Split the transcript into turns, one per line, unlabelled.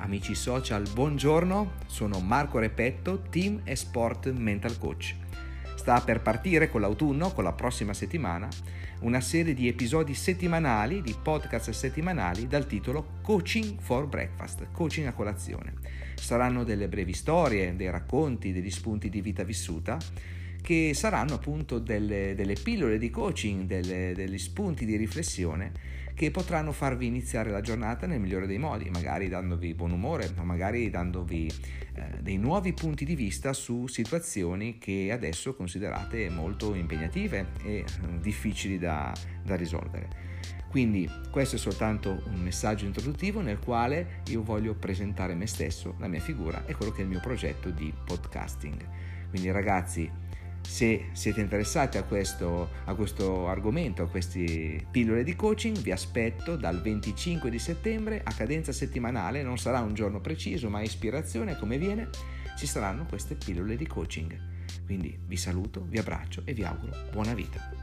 Amici social, buongiorno, sono Marco Repetto, Team e Sport Mental Coach. Sta per partire con l'autunno, con la prossima settimana, una serie di episodi settimanali, di podcast settimanali dal titolo Coaching for Breakfast, coaching a colazione. Saranno delle brevi storie, dei racconti, degli spunti di vita vissuta che saranno appunto delle, delle pillole di coaching, delle, degli spunti di riflessione che potranno farvi iniziare la giornata nel migliore dei modi, magari dandovi buon umore, ma magari dandovi eh, dei nuovi punti di vista su situazioni che adesso considerate molto impegnative e eh, difficili da, da risolvere. Quindi questo è soltanto un messaggio introduttivo nel quale io voglio presentare me stesso, la mia figura e quello che è il mio progetto di podcasting. Quindi ragazzi, se siete interessati a questo, a questo, argomento, a queste pillole di coaching, vi aspetto dal 25 di settembre a cadenza settimanale, non sarà un giorno preciso, ma ispirazione come viene, ci saranno queste pillole di coaching. Quindi vi saluto, vi abbraccio e vi auguro buona vita.